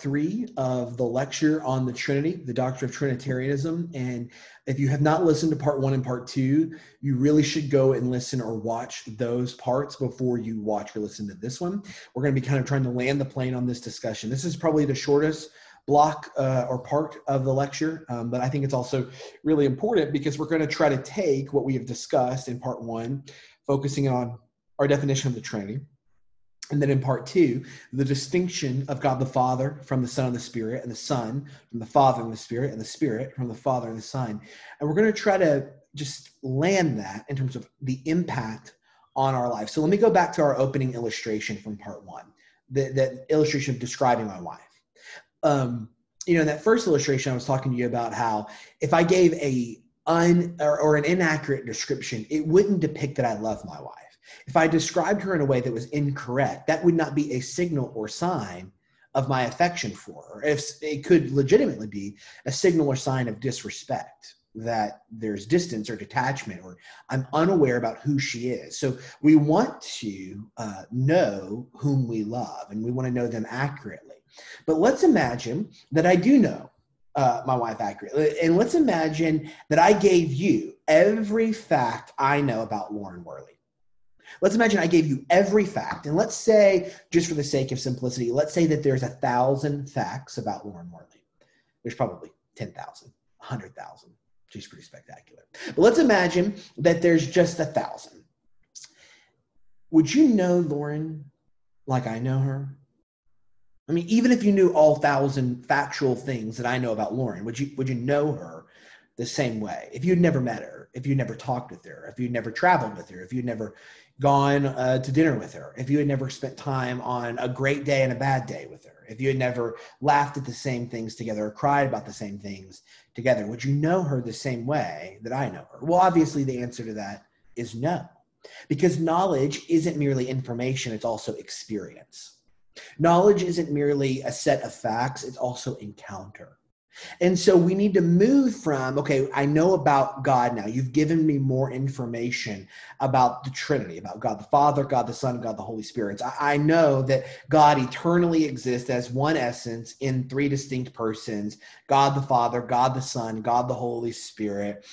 three of the lecture on the Trinity, the doctrine of Trinitarianism. And if you have not listened to part one and part two, you really should go and listen or watch those parts before you watch or listen to this one. We're going to be kind of trying to land the plane on this discussion. This is probably the shortest block uh, or part of the lecture, um, but I think it's also really important because we're going to try to take what we have discussed in part one, focusing on our definition of the Trinity and then in part two, the distinction of God the Father from the Son and the Spirit, and the Son from the Father and the Spirit, and the Spirit from the Father and the Son. And we're going to try to just land that in terms of the impact on our life. So let me go back to our opening illustration from part one, that illustration of describing my wife. Um, you know, in that first illustration, I was talking to you about how if I gave a un or, or an inaccurate description, it wouldn't depict that I love my wife if I described her in a way that was incorrect, that would not be a signal or sign of my affection for her. If it could legitimately be a signal or sign of disrespect that there's distance or detachment or i'm unaware about who she is. So we want to uh, know whom we love and we want to know them accurately. But let's imagine that i do know uh, my wife accurately and let's imagine that i gave you every fact i know about lauren worley Let's imagine I gave you every fact, and let's say, just for the sake of simplicity, let's say that there's a thousand facts about Lauren Worley. There's probably 10,000, 100,000. She's pretty spectacular. But let's imagine that there's just a thousand. Would you know Lauren like I know her? I mean, even if you knew all thousand factual things that I know about Lauren, would you would you know her the same way if you'd never met her, if you never talked with her, if you'd never traveled with her, if you'd never gone uh, to dinner with her, if you had never spent time on a great day and a bad day with her, if you had never laughed at the same things together or cried about the same things together, would you know her the same way that I know her? Well, obviously, the answer to that is no, because knowledge isn't merely information, it's also experience. Knowledge isn't merely a set of facts, it's also encounter. And so we need to move from, okay, I know about God now. You've given me more information about the Trinity, about God the Father, God the Son, God the Holy Spirit. I, I know that God eternally exists as one essence in three distinct persons God the Father, God the Son, God the Holy Spirit,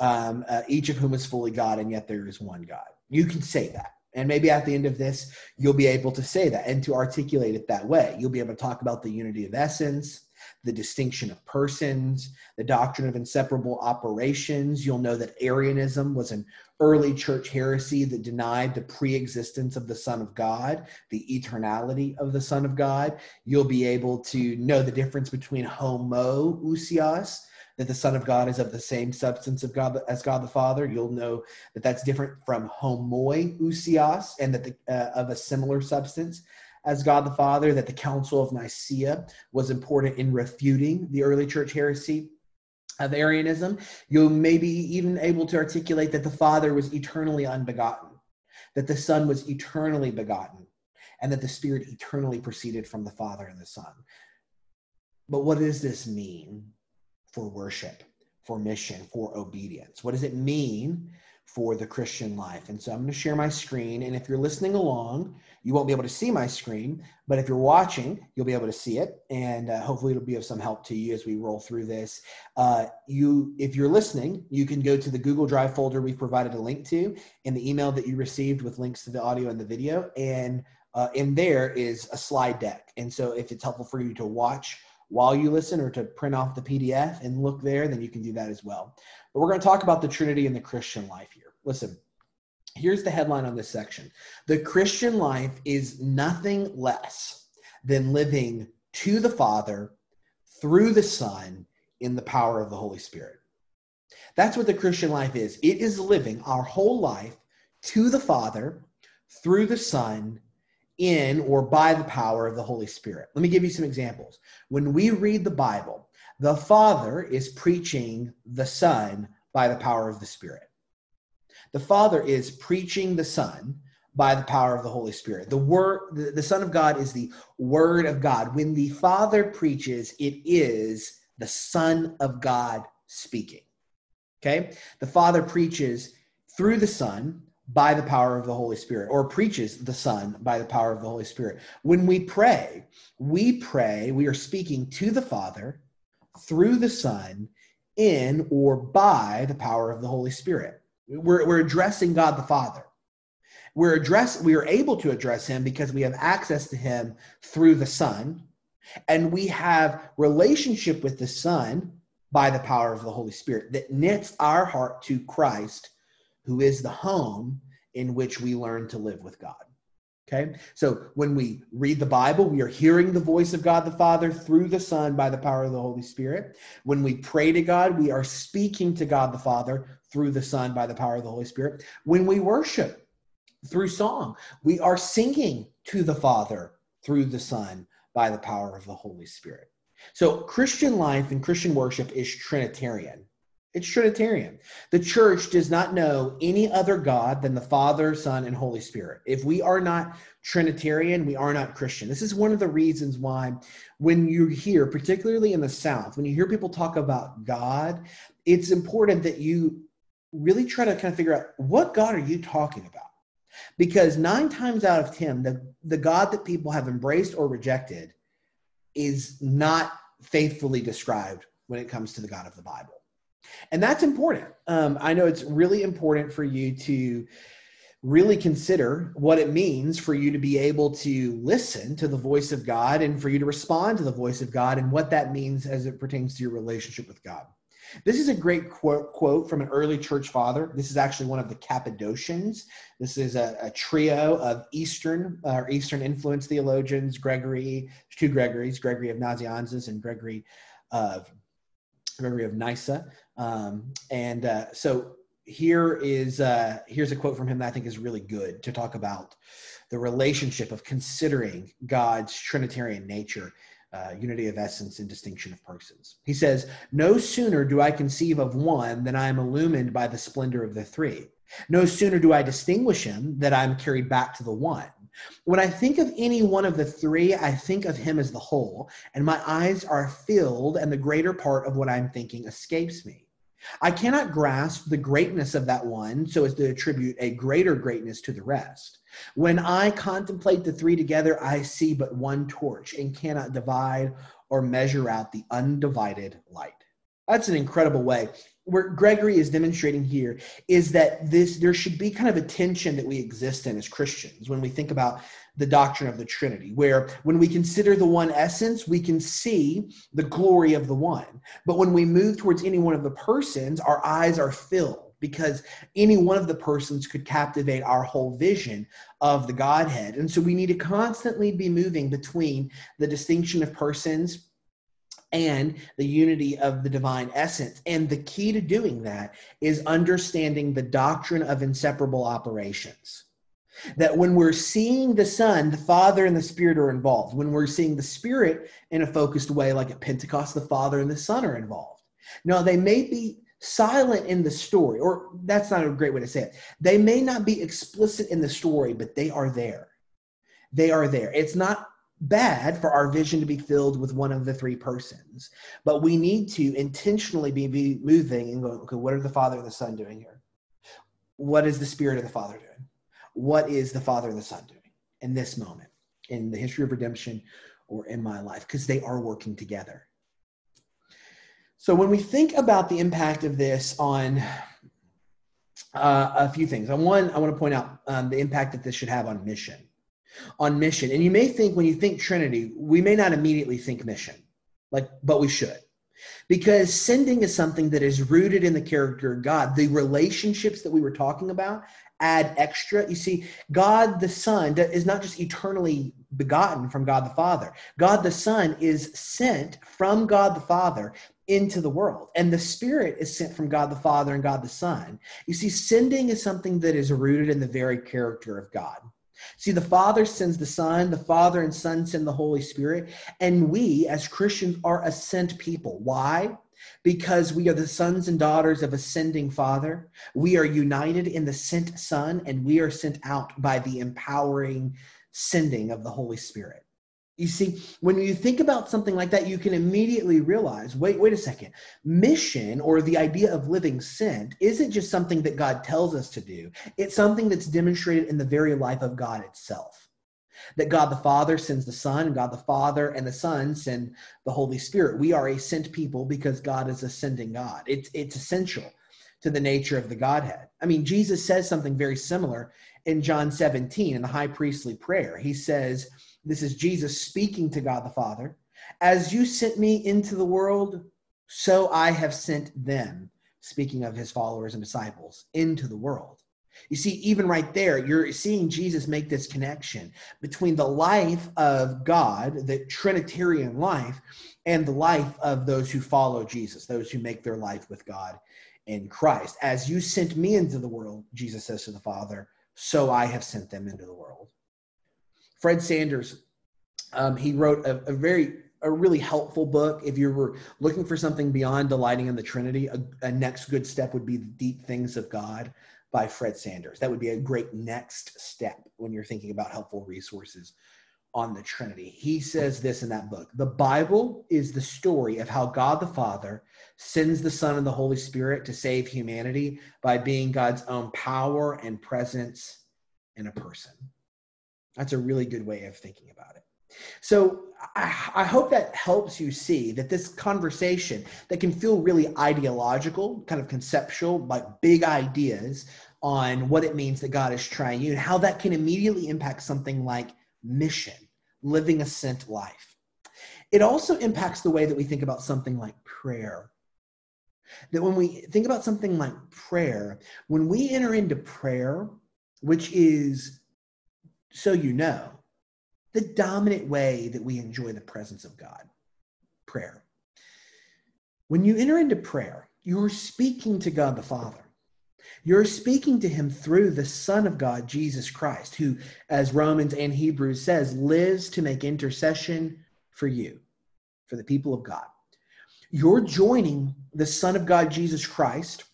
um, uh, each of whom is fully God, and yet there is one God. You can say that. And maybe at the end of this, you'll be able to say that and to articulate it that way. You'll be able to talk about the unity of essence the distinction of persons, the doctrine of inseparable operations. You'll know that Arianism was an early church heresy that denied the pre-existence of the Son of God, the eternality of the Son of God. You'll be able to know the difference between homoousios, that the Son of God is of the same substance of God as God the Father. You'll know that that's different from homoiousios, and that the, uh, of a similar substance as God the Father, that the Council of Nicaea was important in refuting the early church heresy of Arianism. You may be even able to articulate that the Father was eternally unbegotten, that the Son was eternally begotten, and that the Spirit eternally proceeded from the Father and the Son. But what does this mean for worship, for mission, for obedience? What does it mean for the Christian life. And so I'm going to share my screen. And if you're listening along, you won't be able to see my screen, but if you're watching, you'll be able to see it. And uh, hopefully it'll be of some help to you as we roll through this. Uh, you, if you're listening, you can go to the Google Drive folder we've provided a link to in the email that you received with links to the audio and the video. And uh, in there is a slide deck. And so if it's helpful for you to watch while you listen or to print off the PDF and look there, then you can do that as well. But we're going to talk about the Trinity and the Christian life here. Listen, here's the headline on this section The Christian life is nothing less than living to the Father through the Son in the power of the Holy Spirit. That's what the Christian life is. It is living our whole life to the Father through the Son in or by the power of the Holy Spirit. Let me give you some examples. When we read the Bible, the Father is preaching the Son by the power of the Spirit. The Father is preaching the Son by the power of the Holy Spirit. The word the, the Son of God is the word of God. When the Father preaches, it is the Son of God speaking. Okay? The Father preaches through the Son by the power of the Holy Spirit, or preaches the Son by the power of the Holy Spirit. When we pray, we pray, we are speaking to the Father through the Son in or by the power of the Holy Spirit. We're, we're addressing God the Father. We're address, we are able to address him because we have access to him through the Son, and we have relationship with the Son by the power of the Holy Spirit that knits our heart to Christ, who is the home in which we learn to live with God. Okay, so when we read the Bible, we are hearing the voice of God the Father through the Son by the power of the Holy Spirit. When we pray to God, we are speaking to God the Father through the Son by the power of the Holy Spirit. When we worship through song, we are singing to the Father through the Son by the power of the Holy Spirit. So, Christian life and Christian worship is Trinitarian. It's Trinitarian. The church does not know any other God than the Father, Son, and Holy Spirit. If we are not Trinitarian, we are not Christian. This is one of the reasons why, when you hear, particularly in the South, when you hear people talk about God, it's important that you really try to kind of figure out what God are you talking about? Because nine times out of 10, the, the God that people have embraced or rejected is not faithfully described when it comes to the God of the Bible. And that's important. Um, I know it's really important for you to really consider what it means for you to be able to listen to the voice of God and for you to respond to the voice of God and what that means as it pertains to your relationship with God. This is a great quote, quote from an early church father. This is actually one of the Cappadocians. This is a, a trio of Eastern uh, or Eastern influence theologians, Gregory, two Gregories, Gregory of Nazianzus and Gregory of Gregory of Nyssa. Um, and uh, so here is uh, here's a quote from him that I think is really good to talk about the relationship of considering God's Trinitarian nature, uh, unity of essence, and distinction of persons. He says, "No sooner do I conceive of one than I am illumined by the splendor of the three. No sooner do I distinguish him that I am carried back to the one." When I think of any one of the three, I think of him as the whole, and my eyes are filled, and the greater part of what I'm thinking escapes me. I cannot grasp the greatness of that one so as to attribute a greater greatness to the rest. When I contemplate the three together, I see but one torch and cannot divide or measure out the undivided light. That's an incredible way. Where Gregory is demonstrating here is that this there should be kind of a tension that we exist in as Christians when we think about the doctrine of the Trinity, where when we consider the one essence, we can see the glory of the one. But when we move towards any one of the persons, our eyes are filled because any one of the persons could captivate our whole vision of the Godhead. And so we need to constantly be moving between the distinction of persons and the unity of the divine essence. And the key to doing that is understanding the doctrine of inseparable operations. That when we're seeing the Son, the Father and the Spirit are involved. When we're seeing the Spirit in a focused way, like at Pentecost, the Father and the Son are involved. Now, they may be silent in the story, or that's not a great way to say it. They may not be explicit in the story, but they are there. They are there. It's not bad for our vision to be filled with one of the three persons, but we need to intentionally be, be moving and going, okay, what are the Father and the Son doing here? What is the Spirit of the Father doing? what is the Father and the Son doing in this moment, in the history of redemption, or in my life? Because they are working together. So when we think about the impact of this on uh, a few things, on one, I want to point out um, the impact that this should have on mission. On mission, and you may think when you think Trinity, we may not immediately think mission, like, but we should because sending is something that is rooted in the character of God. The relationships that we were talking about ad extra. You see, God the Son is not just eternally begotten from God the Father. God the Son is sent from God the Father into the world, and the Spirit is sent from God the Father and God the Son. You see, sending is something that is rooted in the very character of God. See, the Father sends the Son, the Father and Son send the Holy Spirit, and we as Christians are a sent people. Why? Because we are the sons and daughters of a sending Father. We are united in the sent Son, and we are sent out by the empowering sending of the Holy Spirit. You see, when you think about something like that, you can immediately realize wait, wait a second. Mission or the idea of living sent isn't just something that God tells us to do, it's something that's demonstrated in the very life of God itself. That God the Father sends the Son, God the Father and the Son send the Holy Spirit. We are a sent people because God is a sending God. It's, it's essential to the nature of the Godhead. I mean, Jesus says something very similar in John 17 in the high priestly prayer. He says, This is Jesus speaking to God the Father. As you sent me into the world, so I have sent them, speaking of his followers and disciples, into the world. You see, even right there, you're seeing Jesus make this connection between the life of God, the Trinitarian life, and the life of those who follow Jesus, those who make their life with God in Christ. As you sent me into the world, Jesus says to the Father, so I have sent them into the world. Fred Sanders, um, he wrote a, a, very, a really helpful book. If you were looking for something beyond delighting in the Trinity, a, a next good step would be the deep things of God by Fred Sanders. That would be a great next step when you're thinking about helpful resources on the Trinity. He says this in that book The Bible is the story of how God the Father sends the Son and the Holy Spirit to save humanity by being God's own power and presence in a person. That's a really good way of thinking about it. So I, I, hope that helps you see that this conversation that can feel really ideological, kind of conceptual, like big ideas on what it means that God is triune, how that can immediately impact something like mission, living a sent life. It also impacts the way that we think about something like prayer. That when we think about something like prayer, when we enter into prayer, which is, so you know, the dominant way that we enjoy the presence of God. Prayer. When you enter into prayer, you're speaking to God the Father. You're speaking to him through the Son of God, Jesus Christ, who, as Romans and Hebrews says, lives to make intercession for you, for the people of God. You're joining the Son of God, Jesus Christ,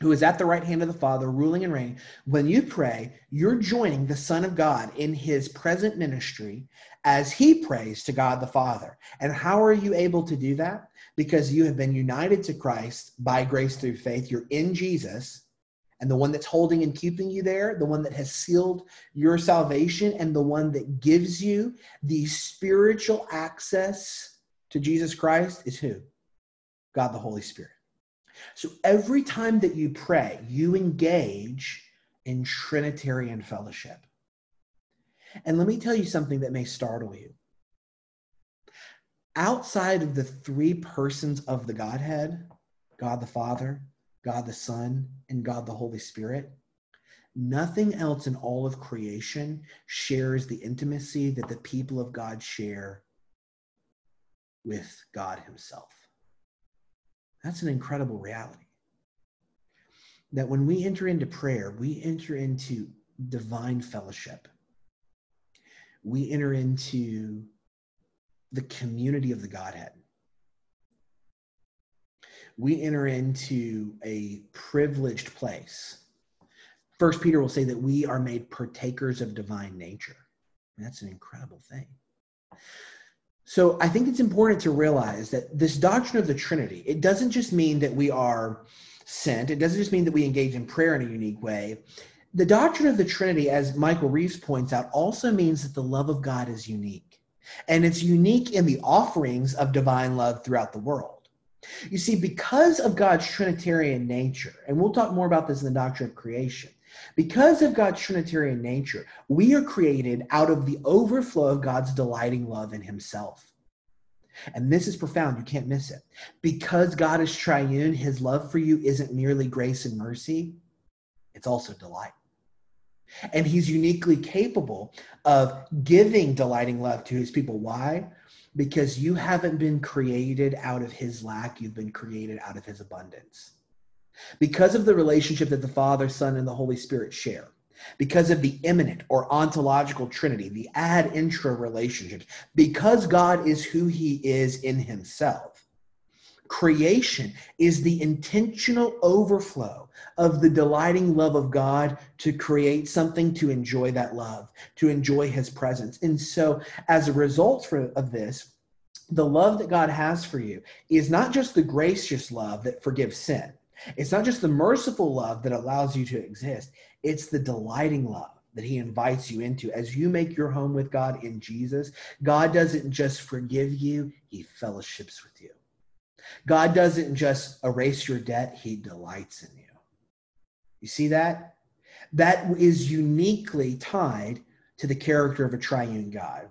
who is at the right hand of the Father, ruling and reigning, when you pray, you're joining the Son of God in his present ministry as he prays to God the Father. And how are you able to do that? Because you have been united to Christ by grace through faith. You're in Jesus, and the one that's holding and keeping you there, the one that has sealed your salvation, and the one that gives you the spiritual access to Jesus Christ is who? God the Holy Spirit. So every time that you pray, you engage in Trinitarian fellowship. And let me tell you something that may startle you. Outside of the three persons of the Godhead, God the Father, God the Son, and God the Holy Spirit, nothing else in all of creation shares the intimacy that the people of God share with God Himself. That's an incredible reality. That when we enter into prayer, we enter into divine fellowship. We enter into the community of the Godhead. We enter into a privileged place. First Peter will say that we are made partakers of divine nature. That's an incredible thing. So I think it's important to realize that this doctrine of the Trinity, it doesn't just mean that we are sent, it doesn't just mean that we engage in prayer in a unique way. The doctrine of the Trinity, as Michael Reeves points out, also means that the love of God is unique. And it's unique in the offerings of divine love throughout the world. You see, because of God's Trinitarian nature, and we'll talk more about this in the doctrine of creation, because of God's Trinitarian nature, we are created out of the overflow of God's delighting love in Himself. And this is profound. You can't miss it. Because God is triune, His love for you isn't merely grace and mercy, it's also delight. And He's uniquely capable of giving delighting love to His people. Why? Because you haven't been created out of His lack, you've been created out of His abundance because of the relationship that the Father, Son, and the Holy Spirit share, because of the immanent or ontological Trinity, the ad intra relationships, because God is who He is in Himself, Creation is the intentional overflow of the delighting love of God to create something to enjoy that love, to enjoy his presence. And so, as a result for, of this, the love that God has for you is not just the gracious love that forgives sin. It's not just the merciful love that allows you to exist. It's the delighting love that he invites you into as you make your home with God in Jesus. God doesn't just forgive you, he fellowships with you. God doesn't just erase your debt, he delights in you. You see that? That is uniquely tied to the character of a triune God.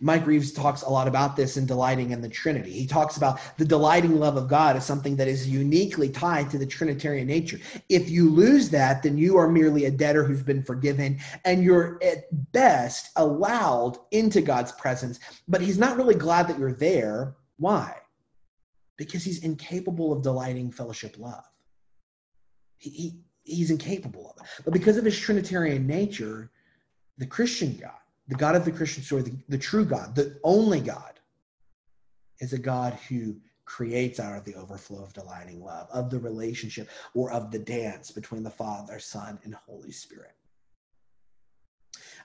Mike Reeves talks a lot about this in Delighting in the Trinity. He talks about the delighting love of God as something that is uniquely tied to the Trinitarian nature. If you lose that, then you are merely a debtor who's been forgiven and you're at best allowed into God's presence. But He's not really glad that you're there. Why? Because He's incapable of delighting fellowship love. He, he, he's incapable of it. But because of His Trinitarian nature, the Christian God, the God of the Christian story, the, the true God, the only God, is a God who creates out of the overflow of delighting love, of the relationship or of the dance between the Father, Son, and Holy Spirit.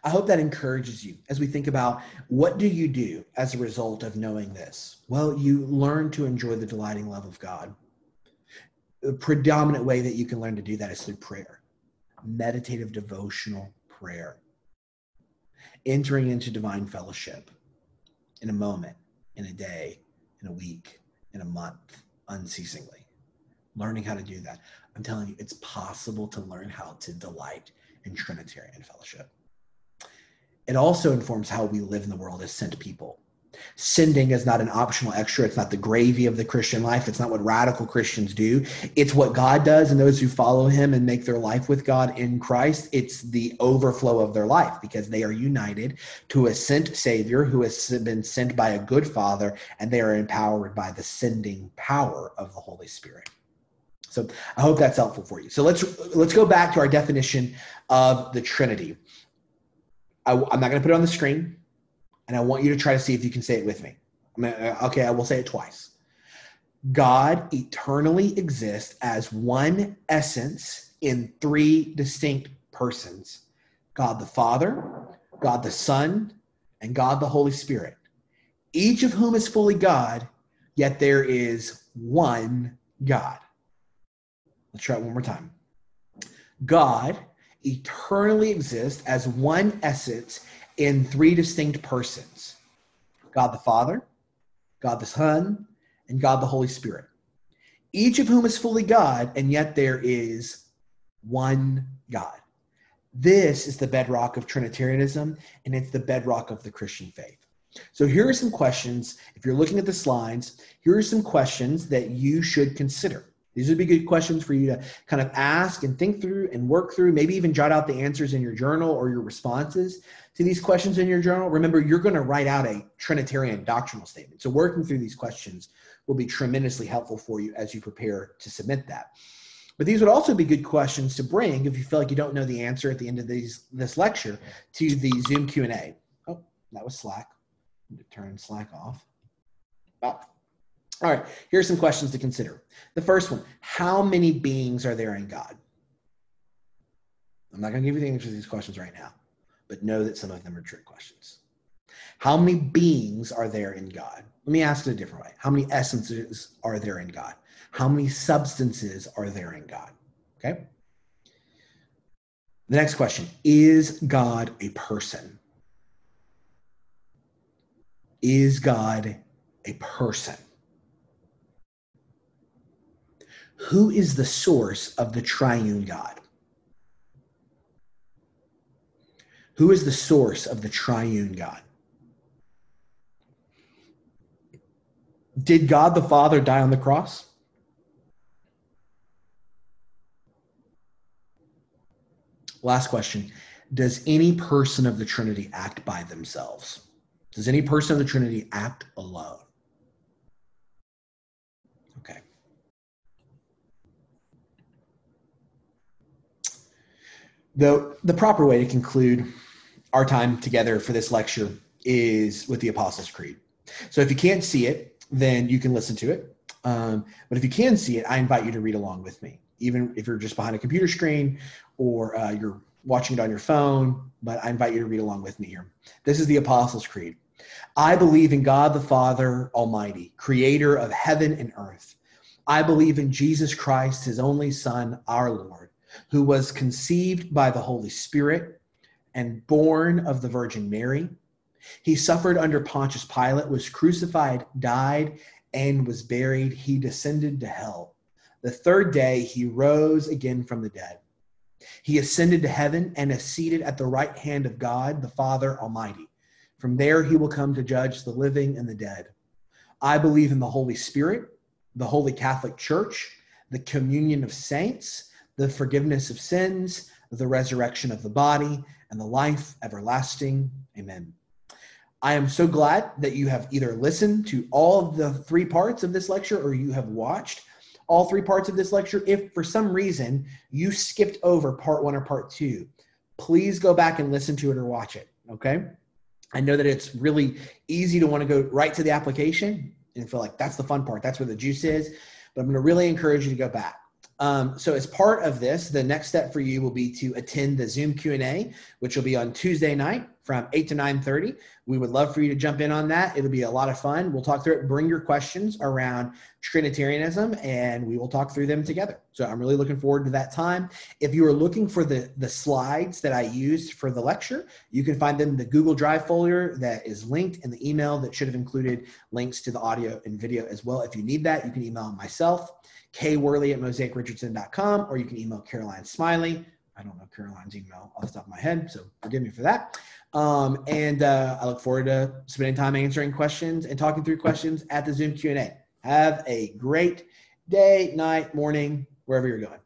I hope that encourages you as we think about what do you do as a result of knowing this? Well, you learn to enjoy the delighting love of God. The predominant way that you can learn to do that is through prayer, meditative devotional prayer entering into divine fellowship in a moment, in a day, in a week, in a month, unceasingly. Learning how to do that. I'm telling you, it's possible to learn how to delight in Trinitarian fellowship. It also informs how we live in the world as sent people. Sending is not an optional extra. It's not the gravy of the Christian life. It's not what radical Christians do. It's what God does and those who follow him and make their life with God in Christ. It's the overflow of their life because they are united to a sent Savior who has been sent by a good Father and they are empowered by the sending power of the Holy Spirit. So I hope that's helpful for you. So let's let's go back to our definition of the Trinity. I, I'm not going to put it on the screen and I want you to try to see if you can say it with me. Uh, okay, I will say it twice. God eternally exists as one essence in three distinct persons God the Father, God the Son, and God the Holy Spirit, each of whom is fully God, yet there is one God. Let's try it one more time. God eternally exists as one essence in three distinct persons God the Father, God the Son, and God the Holy Spirit, each of whom is fully God, and yet there is one God. This is the bedrock of Trinitarianism, and it's the bedrock of the Christian faith. So, here are some questions. If you're looking at the slides, here are some questions that you should consider. These would be good questions for you to kind of ask and think through and work through, maybe even jot out the answers in your journal or your responses to these questions in your journal. Remember, you're going to write out a Trinitarian doctrinal statement. So, working through these questions will be tremendously helpful for you as you prepare to submit that. But these would also be good questions to bring if you feel like you don't know the answer at the end of these, this lecture to the Zoom Q&A. Oh, that was Slack. Turn Slack off. All right, here's some questions to consider. The first one How many beings are there in God? I'm not going to give you the answers to these questions right now, but know that some of them are trick questions. How many beings are there in God? Let me ask it a different way. How many essences are there in God? How many substances are there in God? Okay. The next question Is God a person? Is God a person? Who is the source of the triune God? Who is the source of the triune God? Did God the Father die on the cross? Last question Does any person of the Trinity act by themselves? Does any person of the Trinity act alone? The, the proper way to conclude our time together for this lecture is with the Apostles' Creed. So if you can't see it, then you can listen to it. Um, but if you can see it, I invite you to read along with me, even if you're just behind a computer screen or uh, you're watching it on your phone. But I invite you to read along with me here. This is the Apostles' Creed. I believe in God the Father Almighty, creator of heaven and earth. I believe in Jesus Christ, his only Son, our Lord, who was conceived by the Holy Spirit and born of the Virgin Mary. He suffered under Pontius Pilate, was crucified, died, and was buried. He descended to hell. The third day, he rose again from the dead. He ascended to heaven and is seated at the right hand of God, the Father Almighty. From there, he will come to judge the living and the dead. I believe in the Holy Spirit, the Holy Catholic Church, the communion of saints, the forgiveness of sins, the resurrection of the body, and the life everlasting. Amen. I am so glad that you have either listened to all of the three parts of this lecture or you have watched all three parts of this lecture. If for some reason you skipped over part one or part two, please go back and listen to it or watch it. Okay. I know that it's really easy to want to go right to the application and feel like that's the fun part. That's where the juice is. But I'm going to really encourage you to go back. Um, so as part of this, the next step for you will be to attend the Zoom Q&A, which will be on Tuesday night from 8 to 9.30. We would love for you to jump in on that. It'll be a lot of fun. We'll talk through it. Bring your questions around Trinitarianism, and we will talk through them together. So I'm really looking forward to that time. If you are looking for the, the slides that I used for the lecture, you can find them in the Google Drive folder that is linked in the email that should have included links to the audio and video as well. If you need that, you can email myself kworley at mosaicrichardson.com, or you can email Caroline Smiley. I don't know Caroline's email off the top of my head, so forgive me for that. Um, and uh, I look forward to spending time answering questions and talking through questions at the Zoom Q&A. Have a great day, night, morning, wherever you're going.